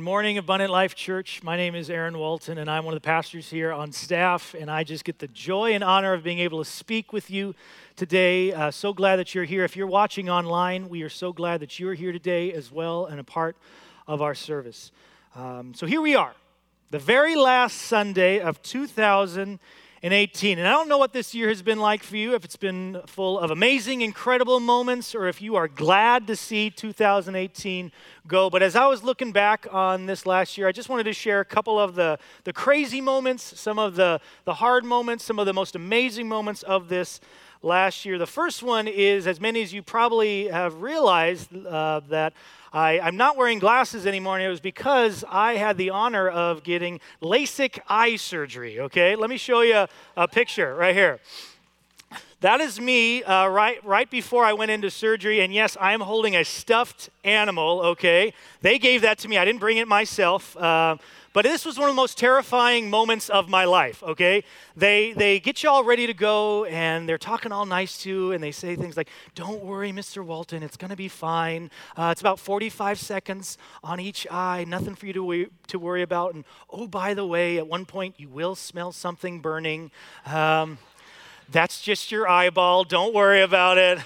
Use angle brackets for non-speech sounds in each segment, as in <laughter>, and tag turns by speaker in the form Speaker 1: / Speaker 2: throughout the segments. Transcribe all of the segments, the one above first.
Speaker 1: Good morning, Abundant Life Church. My name is Aaron Walton, and I'm one of the pastors here on staff. And I just get the joy and honor of being able to speak with you today. Uh, so glad that you're here. If you're watching online, we are so glad that you're here today as well and a part of our service. Um, so here we are, the very last Sunday of 2000 and 18. And I don't know what this year has been like for you, if it's been full of amazing, incredible moments, or if you are glad to see 2018 go. But as I was looking back on this last year, I just wanted to share a couple of the, the crazy moments, some of the, the hard moments, some of the most amazing moments of this last year. The first one is, as many as you probably have realized, uh, that I, am not wearing glasses anymore, and it was because I had the honor of getting LASIK eye surgery. Okay, let me show you a, a picture right here. That is me uh, right, right before I went into surgery. And yes, I am holding a stuffed animal, okay? They gave that to me. I didn't bring it myself. Uh, but this was one of the most terrifying moments of my life, okay? They, they get you all ready to go and they're talking all nice to you and they say things like, Don't worry, Mr. Walton, it's gonna be fine. Uh, it's about 45 seconds on each eye, nothing for you to, we- to worry about. And oh, by the way, at one point you will smell something burning. Um, that's just your eyeball, don't worry about it.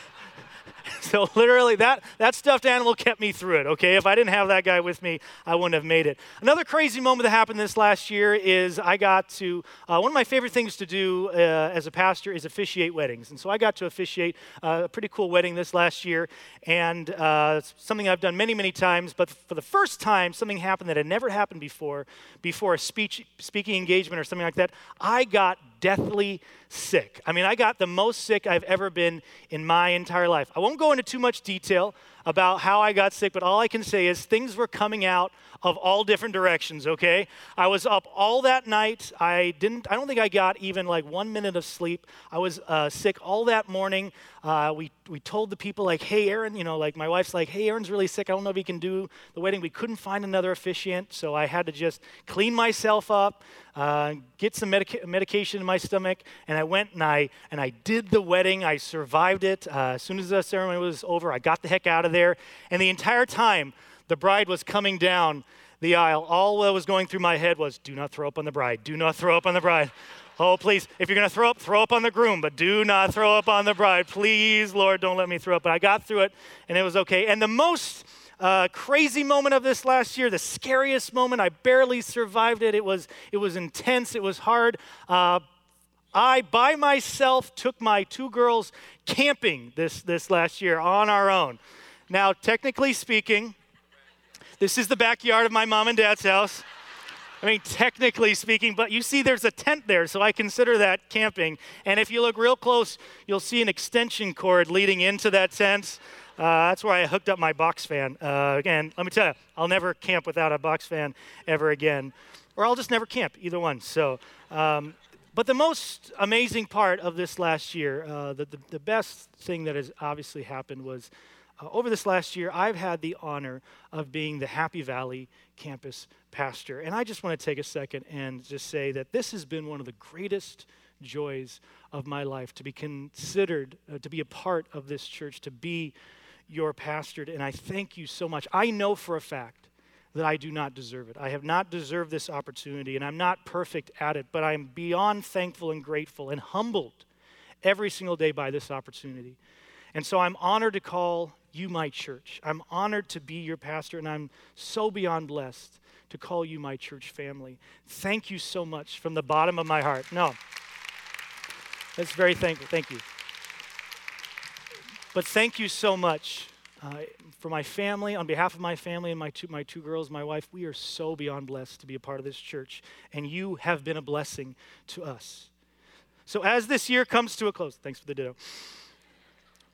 Speaker 1: <laughs> so literally that, that stuffed animal kept me through it okay? If i didn't have that guy with me i wouldn't have made it. Another crazy moment that happened this last year is i got to uh, one of my favorite things to do uh, as a pastor is officiate weddings. And so i got to officiate uh, a pretty cool wedding this last year. And uh, something i've done many many times but for the first time something happened that had never happened before before a speech speaking engagement or something like that. I got deathly sick. I mean, I got the most sick I've ever been in my entire life. I won't go into too much detail about how I got sick, but all I can say is things were coming out of all different directions, okay? I was up all that night. I didn't, I don't think I got even like one minute of sleep. I was uh, sick all that morning. Uh, we, we told the people, like, hey, Aaron, you know, like my wife's like, hey, Aaron's really sick. I don't know if he can do the wedding. We couldn't find another officiant, so I had to just clean myself up, uh, get some medica- medication in my stomach, and I went and I, and I did the wedding. I survived it. Uh, as soon as the ceremony was over, I got the heck out of there. And the entire time, the bride was coming down the aisle. All that was going through my head was, do not throw up on the bride. Do not throw up on the bride. Oh, please, if you're going to throw up, throw up on the groom, but do not throw up on the bride. Please, Lord, don't let me throw up. But I got through it, and it was okay. And the most uh, crazy moment of this last year, the scariest moment, I barely survived it. It was, it was intense, it was hard. Uh, I, by myself, took my two girls camping this, this last year on our own. Now, technically speaking, this is the backyard of my mom and dad's house. I mean, technically speaking, but you see there's a tent there, so I consider that camping. And if you look real close, you'll see an extension cord leading into that tent. Uh, that's where I hooked up my box fan. Uh, again, let me tell you, I'll never camp without a box fan ever again, or I'll just never camp, either one. So, um, but the most amazing part of this last year, uh, the, the, the best thing that has obviously happened was uh, over this last year, I've had the honor of being the Happy Valley campus pastor. And I just want to take a second and just say that this has been one of the greatest joys of my life to be considered, uh, to be a part of this church, to be your pastor. And I thank you so much. I know for a fact that I do not deserve it. I have not deserved this opportunity, and I'm not perfect at it, but I'm beyond thankful and grateful and humbled every single day by this opportunity. And so I'm honored to call you my church. I'm honored to be your pastor, and I'm so beyond blessed to call you my church family. Thank you so much from the bottom of my heart. No, that's very thankful. Thank you. But thank you so much uh, for my family, on behalf of my family and my two, my two girls, my wife. We are so beyond blessed to be a part of this church, and you have been a blessing to us. So, as this year comes to a close, thanks for the ditto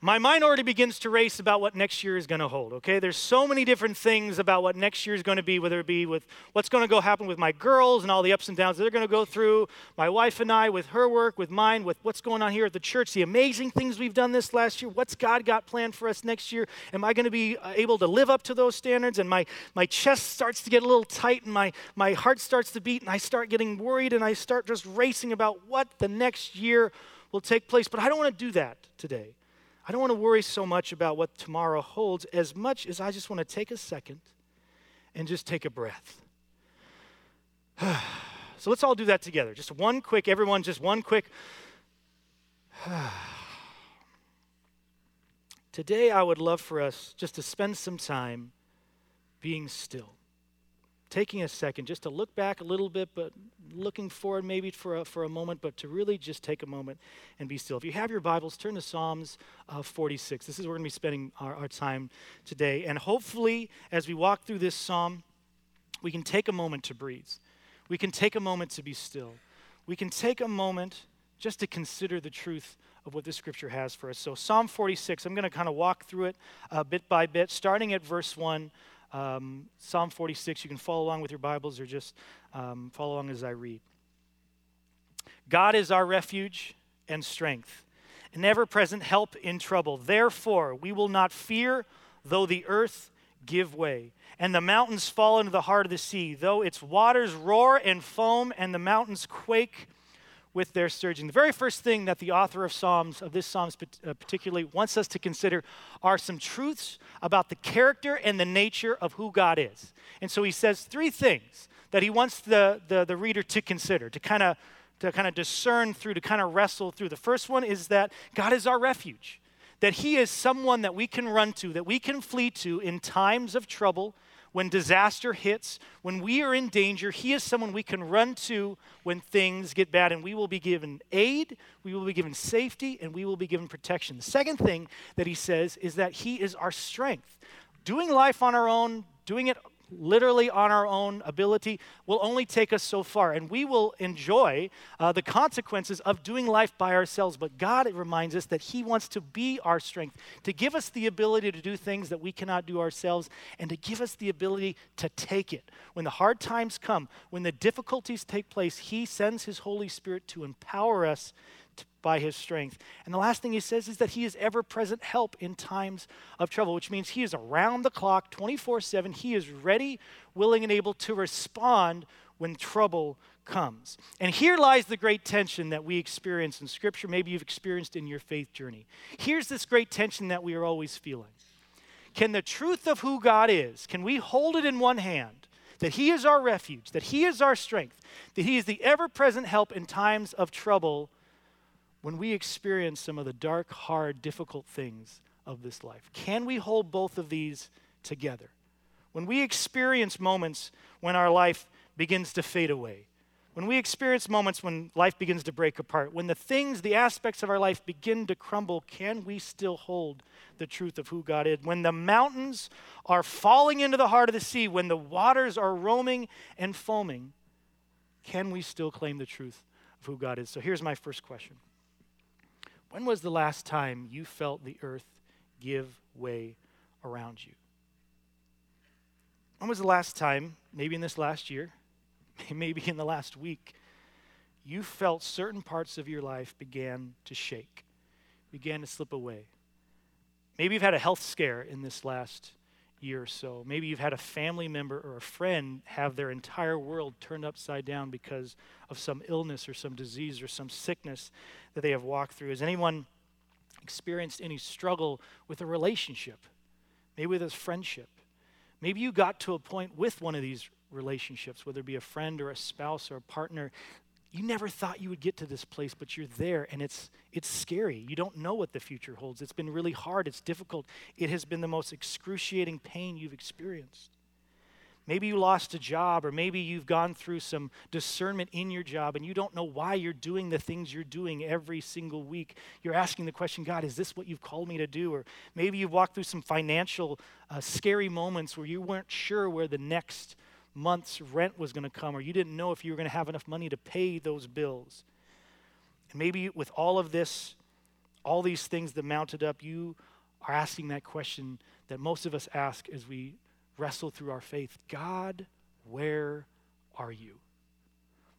Speaker 1: my mind already begins to race about what next year is going to hold okay? There's so many different things about what next year is going to be whether it be with what's going to go happen with my girls and all the ups and downs they're going to go through my wife and i with her work with mine with what's going on here at the church the amazing things we've done this last year what's god got planned for us next year am i going to be uh, able to live up to those standards? And my, my chest starts to get a little tight and my, my heart starts to beat and i start getting worried and i start just racing about what the next year will take place but i don't want to do that today I don't want to worry so much about what tomorrow holds as much as I just want to take a second and just take a breath. <sighs> so let's all do that together. Just one quick, everyone, just one quick. <sighs> Today, I would love for us just to spend some time being still. Taking a second just to look back a little bit, but looking forward maybe for a, for a moment, but to really just take a moment and be still. If you have your Bibles, turn to Psalms uh, 46. This is where we're going to be spending our, our time today. And hopefully, as we walk through this psalm, we can take a moment to breathe. We can take a moment to be still. We can take a moment just to consider the truth of what this scripture has for us. So, Psalm 46, I'm going to kind of walk through it uh, bit by bit, starting at verse 1. Um, Psalm 46, you can follow along with your Bibles or just um, follow along as I read. God is our refuge and strength, an ever present help in trouble. Therefore, we will not fear, though the earth give way, and the mountains fall into the heart of the sea, though its waters roar and foam, and the mountains quake with their surging. The very first thing that the author of Psalms, of this Psalms uh, particularly, wants us to consider are some truths about the character and the nature of who God is. And so he says three things that he wants the, the, the reader to consider, to kind of to kind of discern through, to kind of wrestle through. The first one is that God is our refuge, that He is someone that we can run to, that we can flee to in times of trouble, when disaster hits, when we are in danger, He is someone we can run to when things get bad, and we will be given aid, we will be given safety, and we will be given protection. The second thing that He says is that He is our strength. Doing life on our own, doing it literally on our own ability will only take us so far. And we will enjoy uh, the consequences of doing life by ourselves. But God reminds us that He wants to be our strength, to give us the ability to do things that we cannot do ourselves, and to give us the ability to take it. When the hard times come, when the difficulties take place, He sends His Holy Spirit to empower us by his strength. And the last thing he says is that he is ever present help in times of trouble, which means he is around the clock 24 7. He is ready, willing, and able to respond when trouble comes. And here lies the great tension that we experience in Scripture. Maybe you've experienced in your faith journey. Here's this great tension that we are always feeling. Can the truth of who God is, can we hold it in one hand? That He is our refuge, that He is our strength, that He is the ever present help in times of trouble when we experience some of the dark, hard, difficult things of this life? Can we hold both of these together? When we experience moments when our life begins to fade away, when we experience moments when life begins to break apart, when the things, the aspects of our life begin to crumble, can we still hold the truth of who God is? When the mountains are falling into the heart of the sea, when the waters are roaming and foaming, can we still claim the truth of who God is? So here's my first question when was the last time you felt the earth give way around you? When was the last time, maybe in this last year, <laughs> maybe in the last week, you felt certain parts of your life began to shake, began to slip away? Maybe you've had a health scare in this last year or so. Maybe you've had a family member or a friend have their entire world turned upside down because of some illness or some disease or some sickness that they have walked through. Has anyone experienced any struggle with a relationship? Maybe with a friendship? Maybe you got to a point with one of these relationships, whether it be a friend or a spouse or a partner, you never thought you would get to this place, but you're there and it's it's scary. You don't know what the future holds. It's been really hard, it's difficult. It has been the most excruciating pain you've experienced. Maybe you lost a job, or maybe you've gone through some discernment in your job and you don't know why you're doing the things you're doing every single week. You're asking the question, God, is this what you've called me to do? Or maybe you've walked through some financial, uh, scary moments where you weren't sure where the next month's rent was going to come, or you didn't know if you were going to have enough money to pay those bills. And maybe with all of this, all these things that mounted up, you are asking that question that most of us ask as we wrestle through our faith God, where are you?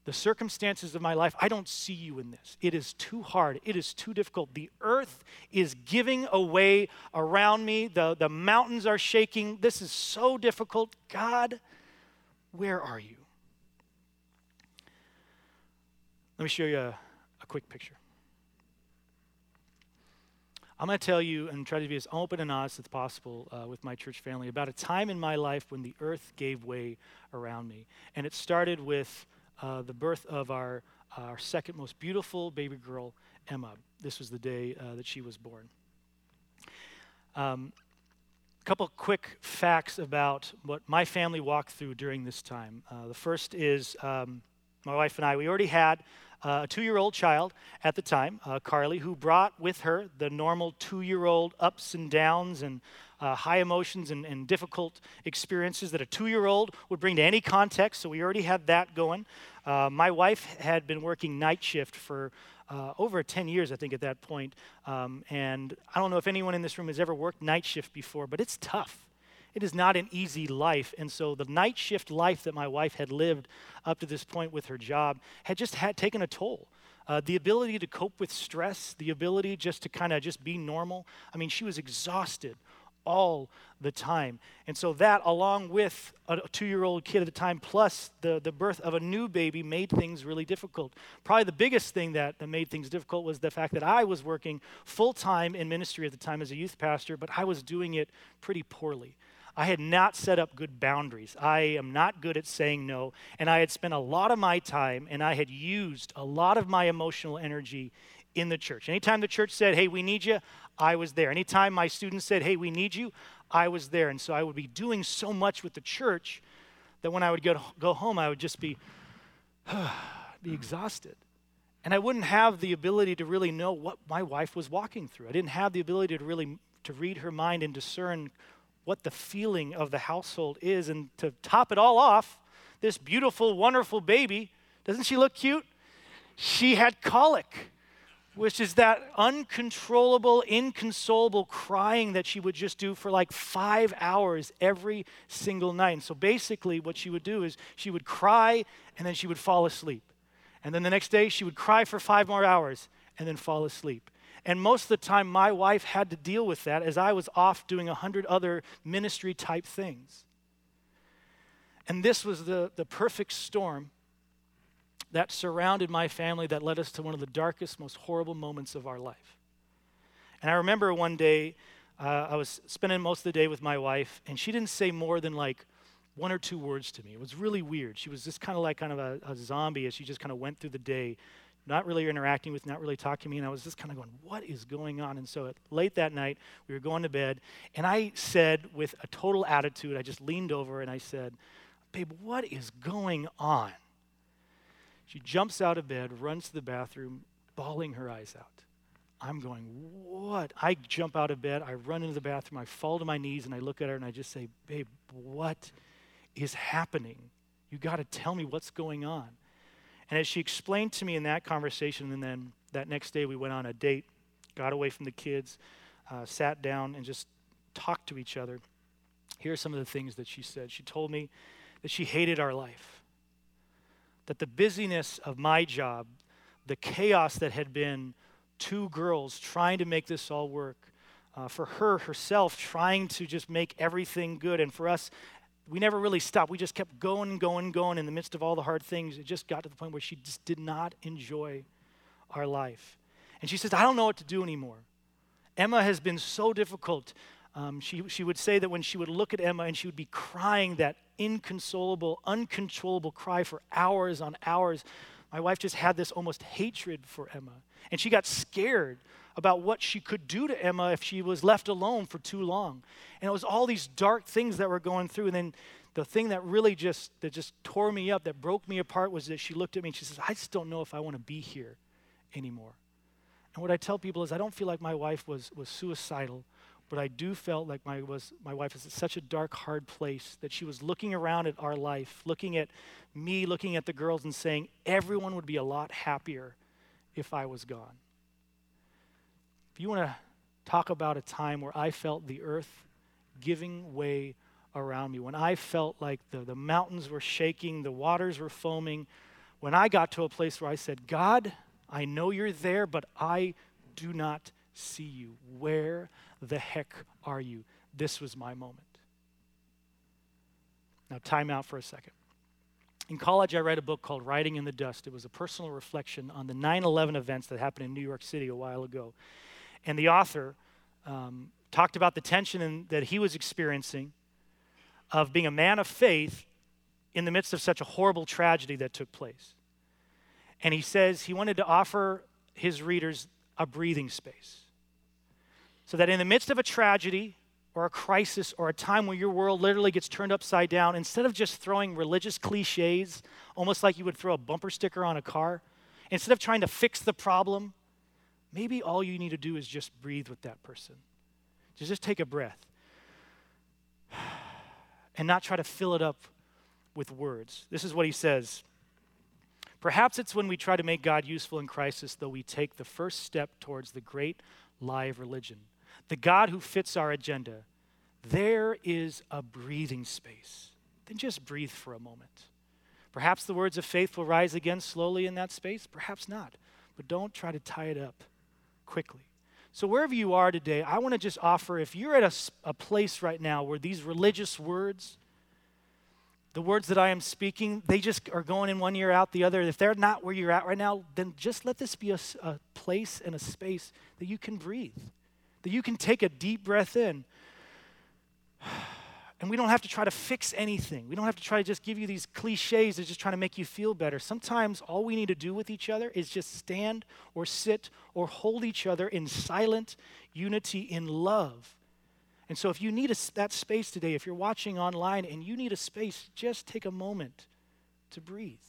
Speaker 1: The circumstances of my life, I don't see you in this. It is too hard. It is too difficult. The earth is giving away around me. The, the mountains are shaking. This is so difficult. God, where are you? Let me show you a, a quick picture. I'm going to tell you and try to be as open and honest as possible uh, with my church family about a time in my life when the earth gave way around me. And it started with uh, the birth of our, our second most beautiful baby girl, Emma. This was the day uh, that she was born. Um, a couple quick facts about what my family walked through during this time. Uh, the first is um, my wife and I, we already had uh, a two year old child at the time, uh, Carly, who brought with her the normal two year old ups and downs and uh, high emotions and, and, difficult experiences that a two year old would bring to any context. So we already had that going. Uh, my wife had been working night shift for uh, over 10 years, I think, at that point. Um, and I don't know if anyone in this room has ever worked night shift before, but it's tough. It is not an easy life. And so the night shift life that my wife had lived up to this point with her job had just had taken a toll. Uh, the ability to cope with stress, the ability just to kind of just be normal. I mean, she was exhausted all the time. And so that, along with a two year old kid at the time, plus the, the birth of a new baby, made things really difficult. Probably the biggest thing that, that made things difficult was the fact that I was working full time in ministry at the time as a youth pastor, but I was doing it pretty poorly. I had not set up good boundaries. I am not good at saying no. And I had spent a lot of my time and I had used a lot of my emotional energy in the church. Anytime the church said, hey, we need you, I was there. Anytime my students said, hey, we need you, I was there. And so I would be doing so much with the church that when I would go, go home, I would just be, <sighs> be mm. exhausted. And I wouldn't have the ability to really know what my wife was walking through. I didn't have the ability to really to read her mind and discern what the feeling of the household is. And to top it all off, this beautiful, wonderful baby, doesn't she look cute? She had colic which is that uncontrollable, inconsolable crying that she would just do for like five hours every single night. And so basically, what she would do is she would cry and then she would fall asleep. And then the next day, she would cry for five more hours and then fall asleep. And most of the time, my wife had to deal with that as I was off doing a hundred other ministry type things. And this was the, the perfect storm that surrounded my family that led us to one of the darkest, most horrible moments of our life. And I remember one day, uh, I was spending most of the day with my wife, and she didn't say more than like one or two words to me. It was really weird. She was just kind of like kind of a, a zombie as she just kind of went through the day, not really interacting with, not really talking to me. And I was just kind of going, what is going on? And so at, late that night, we were going to bed, and I said with a total attitude, I just leaned over and I said, Babe, what is going on? She jumps out of bed, runs to the bathroom, bawling her eyes out. I'm going, What? I jump out of bed, I run into the bathroom, I fall to my knees, and I look at her and I just say, Babe, what is happening? You got to tell me what's going on. And as she explained to me in that conversation, and then that next day we went on a date, got away from the kids, uh, sat down, and just talked to each other. Here are some of the things that she said. She told me that she hated our life that the busyness of my job, the chaos that had been two girls trying to make this all work, uh, for her herself trying to just make everything good, and for us, we never really stopped. We just kept going going going in the midst of all the hard things. It just got to the point where she just did not enjoy our life. And she says, I don't know what to do anymore. Emma has been so difficult. Um, she, she would say that when she would look at Emma and she would be crying that inconsolable, uncontrollable cry for hours on hours. My wife just had this almost hatred for Emma. And she got scared about what she could do to Emma if she was left alone for too long. And it was all these dark things that were going through. And then the thing that really just that just tore me up, that broke me apart, was that she looked at me and she says, I just don't know if I want to be here anymore. And what I tell people is I don't feel like my wife was, was suicidal but I do felt like my, was, my wife was at such a dark, hard place that she was looking around at our life, looking at me, looking at the girls, and saying, everyone would be a lot happier if I was gone. If you want to talk about a time where I felt the earth giving way around me, when I felt like the, the mountains were shaking, the waters were foaming, when I got to a place where I said, God, I know you're there, but I do not see you. Where the heck are you? This was my moment. Now, time out for a second. In college, I read a book called Writing in the Dust. It was a personal reflection on the 9 11 events that happened in New York City a while ago. And the author um, talked about the tension in, that he was experiencing of being a man of faith in the midst of such a horrible tragedy that took place. And he says he wanted to offer his readers a breathing space. So that in the midst of a tragedy or a crisis or a time where your world literally gets turned upside down, instead of just throwing religious cliches, almost like you would throw a bumper sticker on a car, instead of trying to fix the problem, maybe all you need to do is just breathe with that person. Just take a breath <sighs> and not try to fill it up with words. This is what he says. Perhaps it's when we try to make God useful in crisis, though we take the first step towards the great lie of religion. The God who fits our agenda. There is a breathing space. Then just breathe for a moment. Perhaps the words of faith will rise again slowly in that space, perhaps not. But don't try to tie it up quickly. So, wherever you are today, I want to just offer if you're at a, a place right now where these religious words, the words that I am speaking, they just are going in one ear out the other. If they're not where you're at right now, then just let this be a, a place and a space that you can breathe, that you can take a deep breath in. <sighs> And we don't have to try to fix anything. We don't have to try to just give you these cliches that just trying to make you feel better. Sometimes all we need to do with each other is just stand or sit or hold each other in silent unity in love. And so, if you need a, that space today, if you're watching online and you need a space, just take a moment to breathe.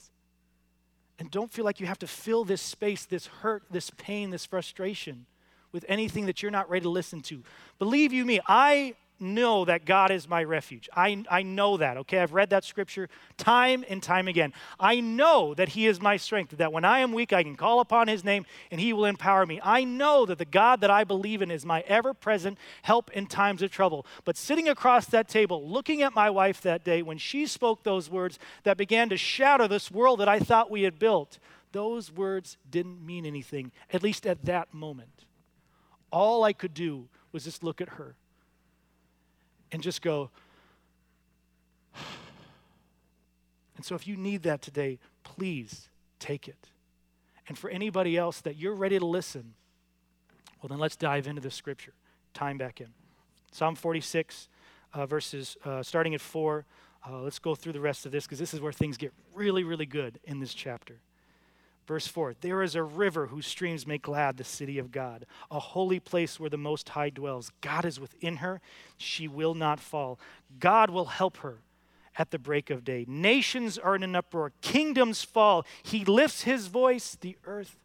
Speaker 1: And don't feel like you have to fill this space, this hurt, this pain, this frustration with anything that you're not ready to listen to. Believe you me, I know that God is my refuge. I, I know that, okay? I've read that scripture time and time again. I know that He is my strength, that when I am weak, I can call upon His name and He will empower me. I know that the God that I believe in is my ever present help in times of trouble. But sitting across that table, looking at my wife that day when she spoke those words that began to shatter this world that I thought we had built, those words didn't mean anything, at least at that moment. All I could do was just look at her and just go. <sighs> And so, if you need that today, please take it. And for anybody else that you're ready to listen, well, then let's dive into the scripture. Time back in. Psalm 46, uh, verses uh, starting at 4. Uh, let's go through the rest of this because this is where things get really, really good in this chapter. Verse 4 There is a river whose streams make glad the city of God, a holy place where the Most High dwells. God is within her, she will not fall. God will help her at the break of day. Nations are in an uproar, kingdoms fall. He lifts his voice, the earth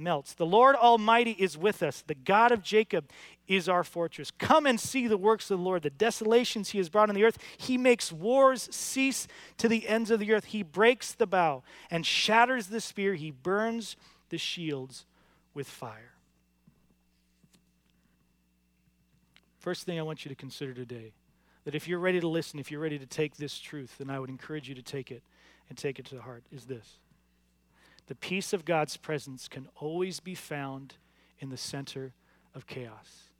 Speaker 1: melts. The Lord Almighty is with us. The God of Jacob is our fortress. Come and see the works of the Lord, the desolations he has brought on the earth. He makes wars cease to the ends of the earth. He breaks the bow and shatters the spear. He burns the shields with fire. First thing I want you to consider today that if you're ready to listen, if you're ready to take this truth, then I would encourage you to take it and take it to the heart is this the peace of God's presence can always be found in the center of chaos.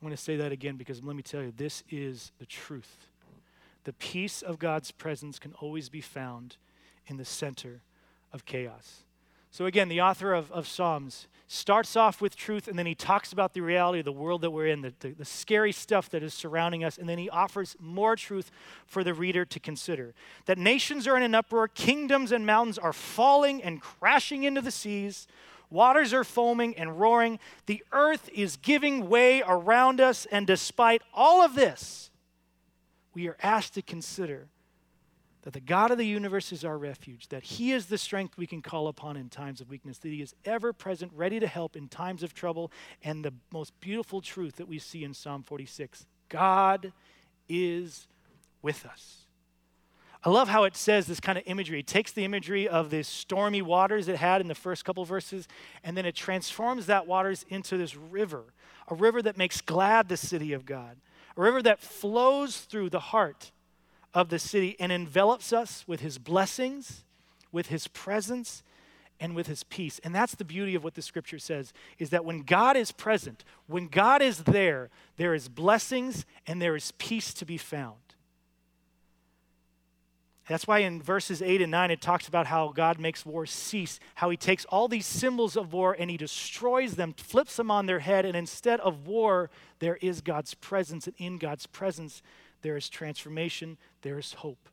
Speaker 1: I'm going to say that again because let me tell you, this is the truth. The peace of God's presence can always be found in the center of chaos. So, again, the author of, of Psalms starts off with truth and then he talks about the reality of the world that we're in, the, the, the, scary stuff that is surrounding us, and then he offers more truth for the reader to consider. That nations are in an uproar, kingdoms and mountains are falling and crashing into the seas, waters are foaming and roaring, the earth is giving way around us, and despite all of this, we are asked to consider that the God of the universe is our refuge, that He is the strength we can call upon in times of weakness, that He is ever present, ready to help in times of trouble, and the most beautiful truth that we see in Psalm 46 God is with us. I love how it says this kind of imagery. It takes the imagery of the stormy waters it had in the first couple verses, and then it transforms that waters into this river, a river that makes glad the city of God, a river that flows through the heart of the city and envelops us with his blessings, with his presence, and with his peace. And that's the beauty of what the scripture says is that when God is present, when God is there, there is blessings and there is peace to be found. That's why in verses 8 and 9 it talks about how God makes war cease, how he takes all these symbols of war and he destroys them, flips them on their head, and instead of war, there is God's presence. And in God's presence, there is transformation, there is hope,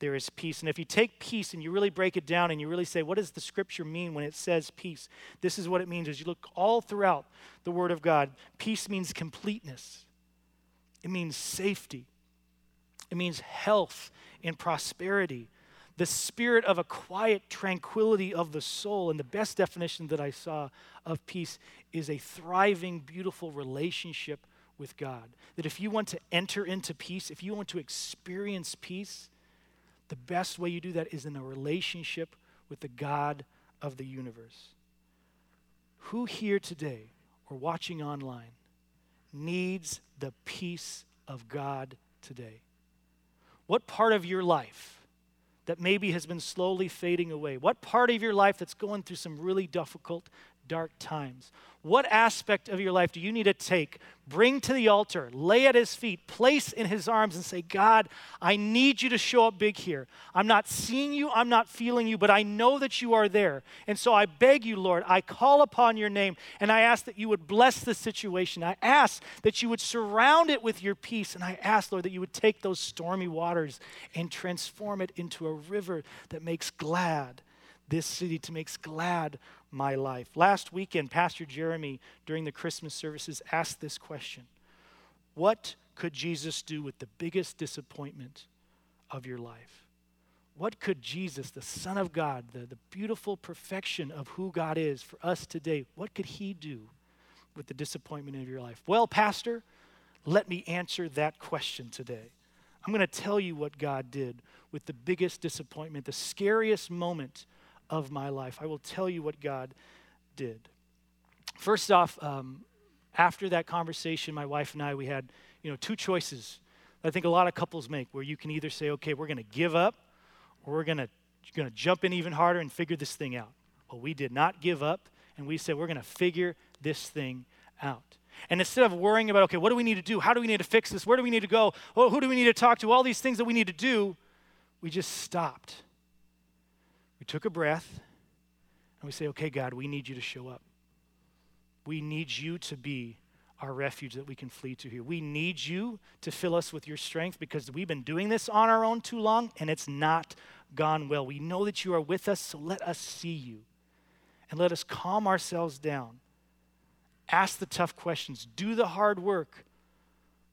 Speaker 1: there is peace. And if you take peace and you really break it down and you really say, what does the scripture mean when it says peace? This is what it means as you look all throughout the Word of God. Peace means completeness, it means safety, it means health and prosperity, the spirit of a quiet tranquility of the soul. And the best definition that I saw of peace is a thriving, beautiful relationship with God. That if you want to enter into peace, if you want to experience peace, the best way you do that is in a relationship with the God of the universe. Who here today or watching online needs the peace of God today? What part of your life that maybe has been slowly fading away? What part of your life that's going through some really difficult, dark times? What aspect of your life do you need to take, bring to the altar, lay at his feet, place in his arms, and say, God, I need you to show up big here. I'm not seeing you, I'm not feeling you, but I know that you are there. And so I beg you, Lord, I call upon your name, and I ask that you would bless the situation. I ask that you would surround it with your peace, and I ask, Lord, that you would take those stormy waters and transform it into a river that makes glad this city, to makes glad my life. Last weekend, Pastor Jeremy, during the Christmas services, asked this question What could Jesus do with the biggest disappointment of your life? What could Jesus, the Son of God, the, the beautiful perfection of who God is for us today, what could he do with the disappointment of your life? Well, Pastor, let me answer that question today. I'm going to tell you what God did with the biggest disappointment, the scariest moment of my life. I will tell you what God did. First off, um, after that conversation, my wife and I, we had, you know, two choices I think a lot of couples make where you can either say, okay, we're going to give up or we're going to going to jump in even harder and figure this thing out. Well, we did not give up and we said we're going to figure this thing out. And instead of worrying about, okay, what do we need to do? How do we need to fix this? Where do we need to go? Oh, who do we need to talk to? All these things that we need to do, we just stopped we took a breath and we say, okay, God, we need you to show up. We need you to be our refuge that we can flee to here. We need you to fill us with your strength because we've been doing this on our own too long and it's not gone well. We know that you are with us, so let us see you and let us calm ourselves down. Ask the tough questions, do the hard work,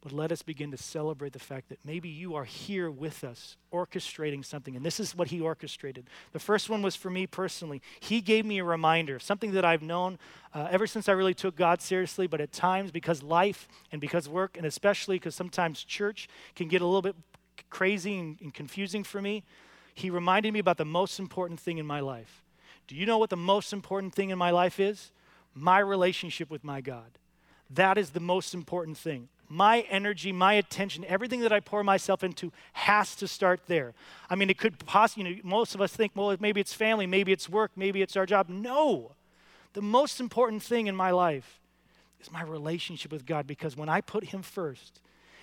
Speaker 1: but let us begin to celebrate the fact that maybe you are here with us, orchestrating something. And this is what he orchestrated. The first one was for me personally. He gave me a reminder, something that I've known uh, ever since I really took God seriously, but at times because life and because work, and especially because sometimes church can get a little bit crazy and, and confusing for me, he reminded me about the most important thing in my life. Do you know what the most important thing in my life is? My relationship with my God. That is the most important thing my energy, my attention, everything that I pour myself into has to start there. I mean, it could possibly, you know, most of us think, well, maybe it's family, maybe it's work, maybe it's our job. No. The most important thing in my life is my relationship with God because when I put Him first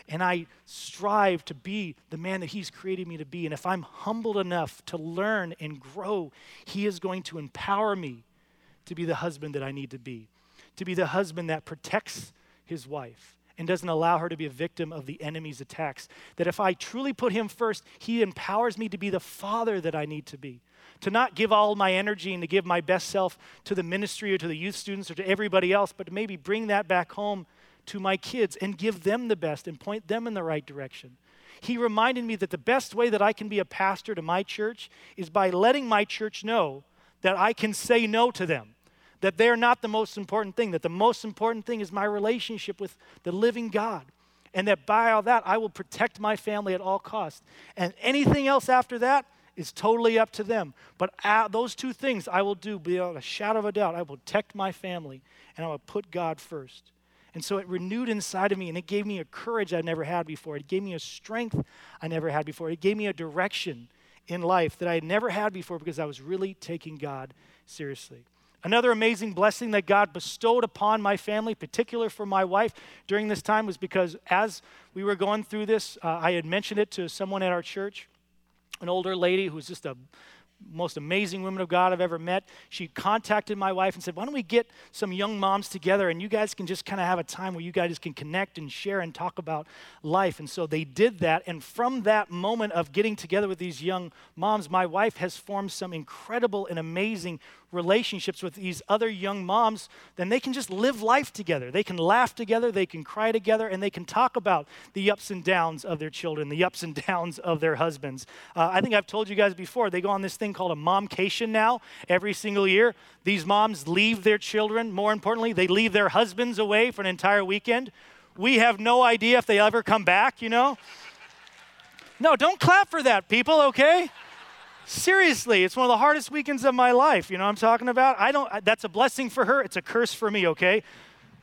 Speaker 1: and I strive to be the man that He's created me to be, and if I'm humbled enough to learn and grow, He is going to empower me to be the husband that I need to be, to be the husband that protects his wife and doesn't allow her to be a victim of the enemy's attacks. That if I truly put him first, he empowers me to be the father that I need to be. To not give all my energy and to give my best self to the ministry or to the youth students or to everybody else, but to maybe bring that back home to my kids and give them the best and point them in the right direction. He reminded me that the best way that I can be a pastor to my church is by letting my church know that I can say no to them that they're not the most important thing, that the most important thing is my relationship with the living God. And that by all that, I will protect my family at all costs. And anything else after that is totally up to them. But uh, those two things I will do beyond a shadow of a doubt. I will protect my family and I will put God first. And so it renewed inside of me and it gave me a courage I never had before. It gave me a strength I never had before. It gave me a direction in life that I had never had before because I was really taking God seriously. Another amazing blessing that God bestowed upon my family, particular for my wife during this time, was because as we were going through this, uh, I had mentioned it to someone at our church. an older lady who's just a most amazing women of God I've ever met. She contacted my wife and said, Why don't we get some young moms together and you guys can just kind of have a time where you guys can connect and share and talk about life. And so they did that. And from that moment of getting together with these young moms, my wife has formed some incredible and amazing relationships with these other young moms, then they can just live life together. They can laugh together, they can cry together, and they can talk about the ups and downs of their children, the ups and <laughs> downs of their husbands. Uh, I think I've told you guys before, they go on this thing called a momcation now every single year. These moms leave their children, more importantly, they leave their husbands away for an entire weekend. We have no idea if they ever come back, you know? No, don't clap for that, people, okay? Seriously, it's one of the hardest weekends of my life. You know what I'm talking about? I don't that's a blessing for her, it's a curse for me, okay?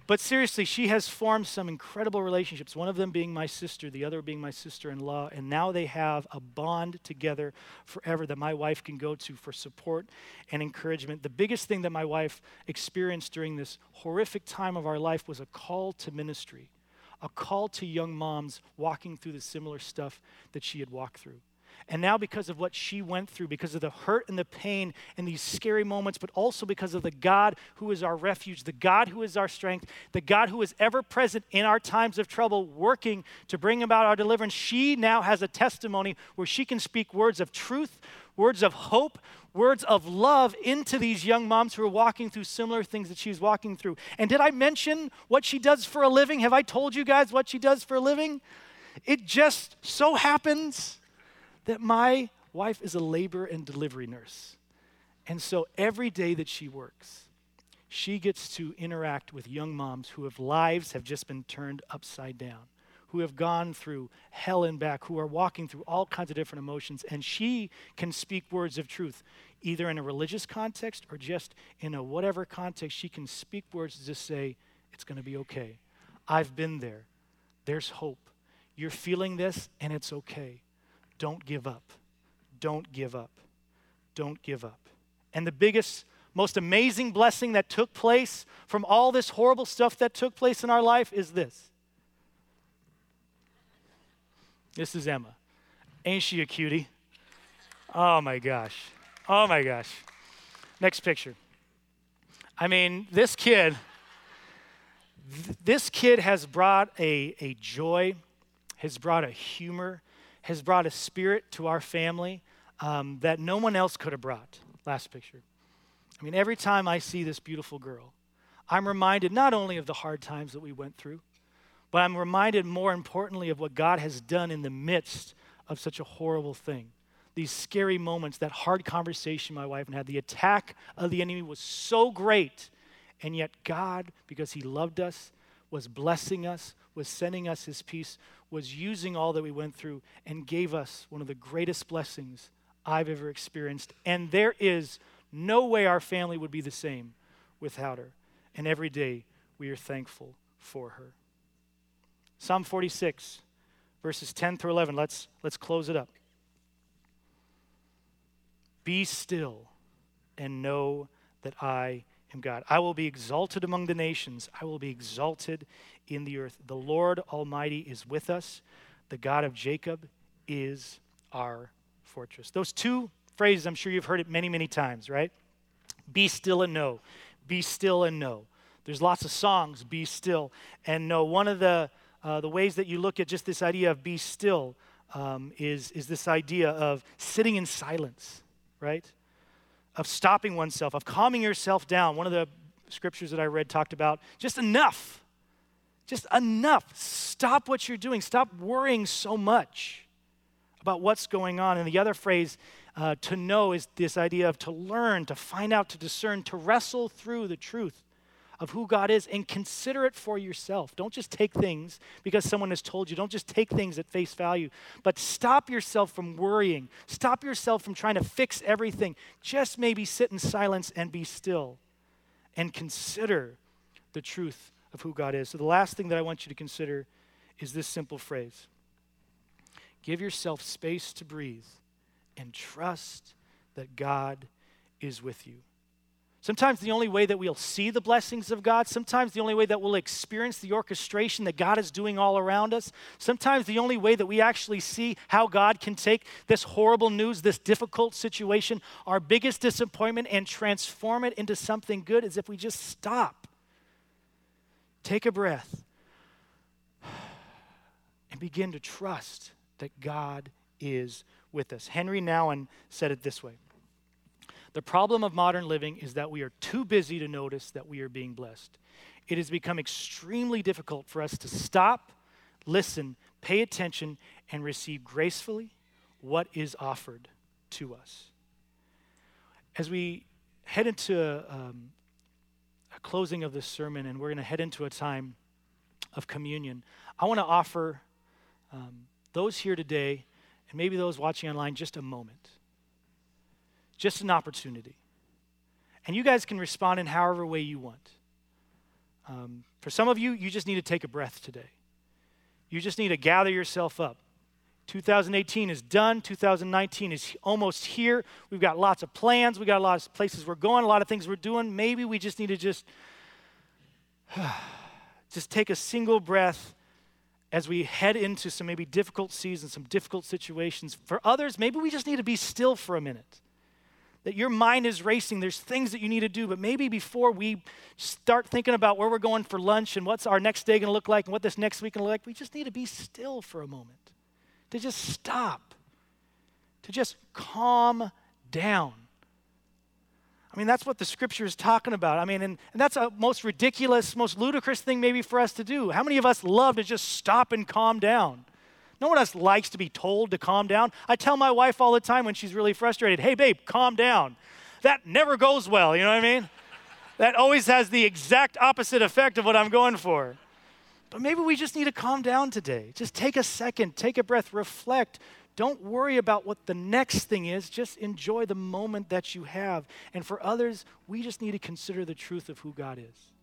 Speaker 1: But seriously, she has formed some incredible relationships, one of them being my sister, the other being my sister in law. And now they have a bond together forever that my wife can go to for support and encouragement. The biggest thing that my wife experienced during this horrific time of our life was a call to ministry, a call to young moms walking through the similar stuff that she had walked through. And now, because of what she went through, because of the hurt and the pain and these scary moments, but also because of the God who is our refuge, the God who is our strength, the God who is ever present in our times of trouble, working to bring about our deliverance, she now has a testimony where she can speak words of truth, words of hope, words of love into these young moms who are walking through similar things that she's walking through. And did I mention what she does for a living? Have I told you guys what she does for a living? It just so happens that my wife is a labor and delivery nurse. And so every day that she works, she gets to interact with young moms who have lives have just been turned upside down, who have gone through hell and back, who are walking through all kinds of different emotions. And she can speak words of truth, either in a religious context or just in a whatever context. She can speak words to just say, It's going to be okay. I've been there. There's hope. You're feeling this, and it's okay. Don't give up. Don't give up. Don't give up. And the biggest, most amazing blessing that took place from all this horrible stuff that took place in our life is this. This is Emma. Ain't she a cutie? Oh my gosh. Oh my gosh. Next picture. I mean, this kid, th- this kid has brought a, a joy, has brought a humor, has brought a spirit to our family um, that no one else could have brought. Last picture. I mean, every time I see this beautiful girl, I'm reminded not only of the hard times that we went through, but I'm reminded more importantly of what God has done in the midst of such a horrible thing. These scary moments, that hard conversation my wife and I had, the attack of the enemy was so great. And yet, God, because He loved us, was blessing us, was sending us His peace, was using all that we went through and gave us one of the greatest blessings I've ever experienced. And there is no way our family would be the same without her. And every day we are thankful for her. Psalm 46, verses 10 through 11. Let's, let's close it up. Be still and know that I am God. I will be exalted among the nations, I will be exalted in the earth. The Lord Almighty is with us. The God of Jacob is our fortress. Those two phrases, I'm sure you've heard it many, many times, right? Be still and know. Be still and know. There's lots of songs, be still and know. One of the, uh, the ways that you look at just this idea of be still um, is, is this idea of sitting in silence, right? Of stopping oneself, of calming yourself down. One of the scriptures that I read talked about just enough just enough. Stop what you're doing. Stop worrying so much about what's going on. And the other phrase, uh, to know, is this idea of to learn, to find out, to discern, to wrestle through the truth of who God is and consider it for yourself. Don't just take things because someone has told you. Don't just take things at face value, but stop yourself from worrying. Stop yourself from trying to fix everything. Just maybe sit in silence and be still and consider the truth of who God is. So, the last thing that I want you to consider is this simple phrase Give yourself space to breathe and trust that God is with you. Sometimes the only way that we'll see the blessings of God, sometimes the only way that we'll experience the orchestration that God is doing all around us, sometimes the only way that we actually see how God can take this horrible news, this difficult situation, our biggest disappointment, and transform it into something good is if we just stop, take a breath, and begin to trust that God is with us. Henri Nouwen said it this way the problem of modern living is that we are too busy to notice that we are being blessed. It has become extremely difficult for us to stop, listen, pay attention, and receive gracefully what is offered to us. As we head into a, um, a closing of this sermon and we're going to head into a time of communion, I want to offer um, those here today and maybe those watching online just a moment just an opportunity. And you guys can respond in however way you want. Um, for some of you, you just need to take a breath today. You just need to gather yourself up. 2018 is done. 2019 is almost here. We've got lots of plans. We've got a lot of places we're going, a lot of things we're doing. Maybe we just need to just, <sighs> just take a single breath as we head into some maybe difficult seasons, some difficult situations. For others, maybe we just need to be still for a minute that your mind is racing. There's things that you need to do, but maybe before we start thinking about where we're going for lunch and what's our next day going to look like and what this next week going to look like, we just need to be still for a moment, to just stop, to just calm down. I mean, that's what the scripture is talking about. I mean, and, and that's a most ridiculous, most ludicrous thing maybe for us to do. How many of us love to just stop and calm down? No one else likes to be told to calm down. I tell my wife all the time when she's really frustrated, hey, babe, calm down. That never goes well, you know what I mean? that always has the exact opposite effect of what I'm going for. But maybe we just need to calm down today. Just take a second, take a breath, reflect. Don't worry about what the next thing is. Just enjoy the moment that you have. And for others, we just need to consider the truth of who God is.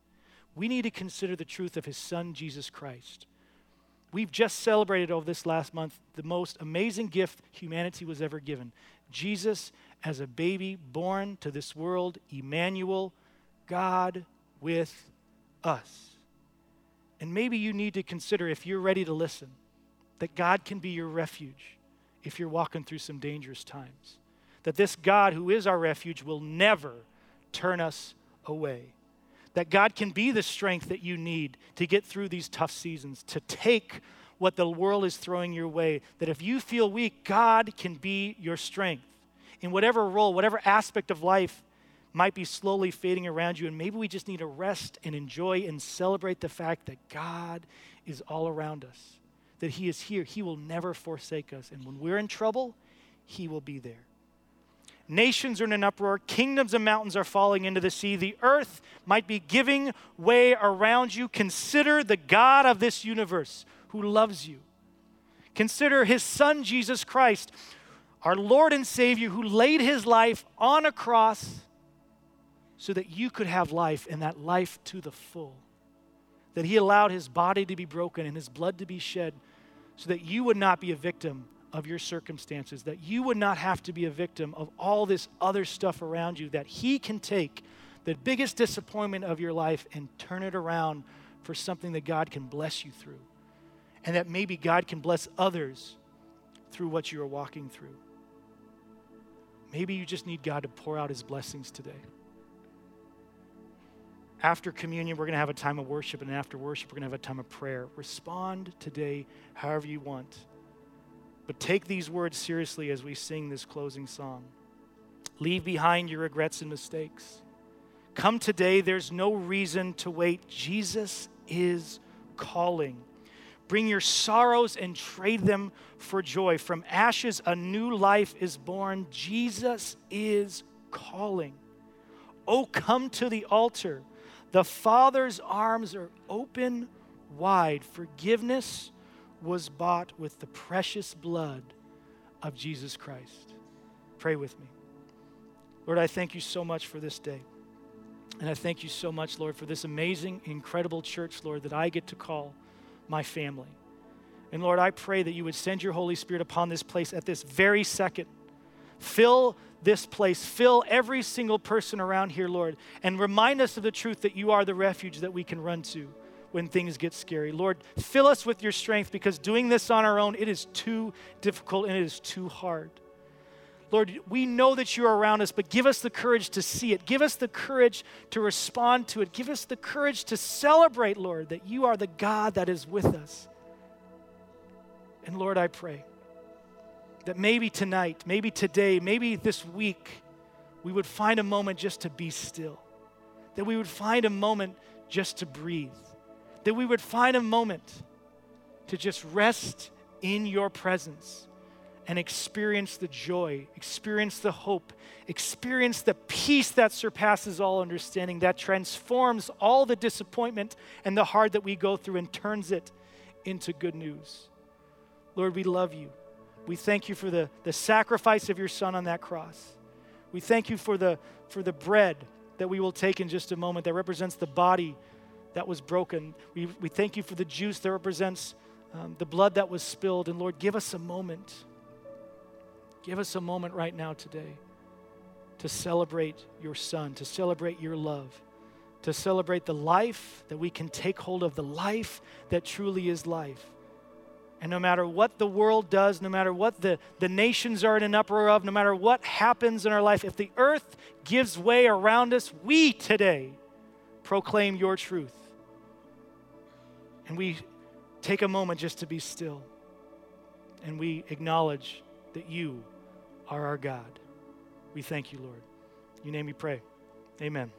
Speaker 1: We need to consider the truth of His Son, Jesus Christ. We've just celebrated over this last month the most amazing gift humanity was ever given Jesus as a baby born to this world, Emmanuel, God with us. And maybe you need to consider, if you're ready to listen, that God can be your refuge if you're walking through some dangerous times. That this God who is our refuge will never turn us away that God can be the strength that you need to get through these tough seasons, to take what the world is throwing your way. That if you feel weak, God can be your strength in whatever role, whatever aspect of life might be slowly fading around you. And maybe we just need to rest and enjoy and celebrate the fact that God is all around us, that He is here. He will never forsake us. And when we're in trouble, He will be there. Nations are in an uproar. Kingdoms and mountains are falling into the sea. The earth might be giving way around you. Consider the God of this universe who loves you. Consider his son, Jesus Christ, our Lord and Savior, who laid his life on a cross so that you could have life and that life to the full. That he allowed his body to be broken and his blood to be shed so that you would not be a victim of your circumstances, that you would not have to be a victim of all this other stuff around you, that He can take the biggest disappointment of your life and turn it around for something that God can bless you through. And that maybe God can bless others through what you are walking through. Maybe you just need God to pour out His blessings today. After communion, we're going to have a time of worship, and after worship, we're going to have a time of prayer. Respond today however you want. But take these words seriously as we sing this closing song. Leave behind your regrets and mistakes. Come today, there's no reason to wait. Jesus is calling. Bring your sorrows and trade them for joy. From ashes, a new life is born. Jesus is calling. Oh, come to the altar. The Father's arms are open wide. Forgiveness was bought with the precious blood of Jesus Christ. Pray with me. Lord, I thank you so much for this day. And I thank you so much, Lord, for this amazing, incredible church, Lord, that I get to call my family. And Lord, I pray that you would send your Holy Spirit upon this place at this very second, Fill this place, fill every single person around here, Lord, and remind us of the truth that you are the refuge that we can run to when things get scary. Lord, fill us with your strength because doing this on our own, it is too difficult and it is too hard. Lord, we know that you are around us, but give us the courage to see it. Give us the courage to respond to it. Give us the courage to celebrate, Lord, that you are the God that is with us. And Lord, I pray that maybe tonight, maybe today, maybe this week, we would find a moment just to be still. That we would find a moment just to breathe. That we would find a moment to just rest in your presence and experience the joy, experience the hope, experience the peace that surpasses all understanding, that transforms all the disappointment and the hard that we go through and turns it into good news. Lord, we love you. We thank you for the, the sacrifice of your Son on that cross. We thank you for the, for the bread that we will take in just a moment that represents the body that was broken. We, we thank you for the juice that represents um, the blood that was spilled. And Lord, give us a moment Give us a moment right now today to celebrate your Son, to celebrate your love, to celebrate the life that we can take hold of, the life that truly is life. And no matter what the world does, no matter what the, the nations are in an uproar of, no matter what happens in our life, if the earth gives way around us, we today proclaim your truth. And we take a moment just to be still. And we acknowledge that you are our God. We thank you, Lord. In your name we pray. Amen.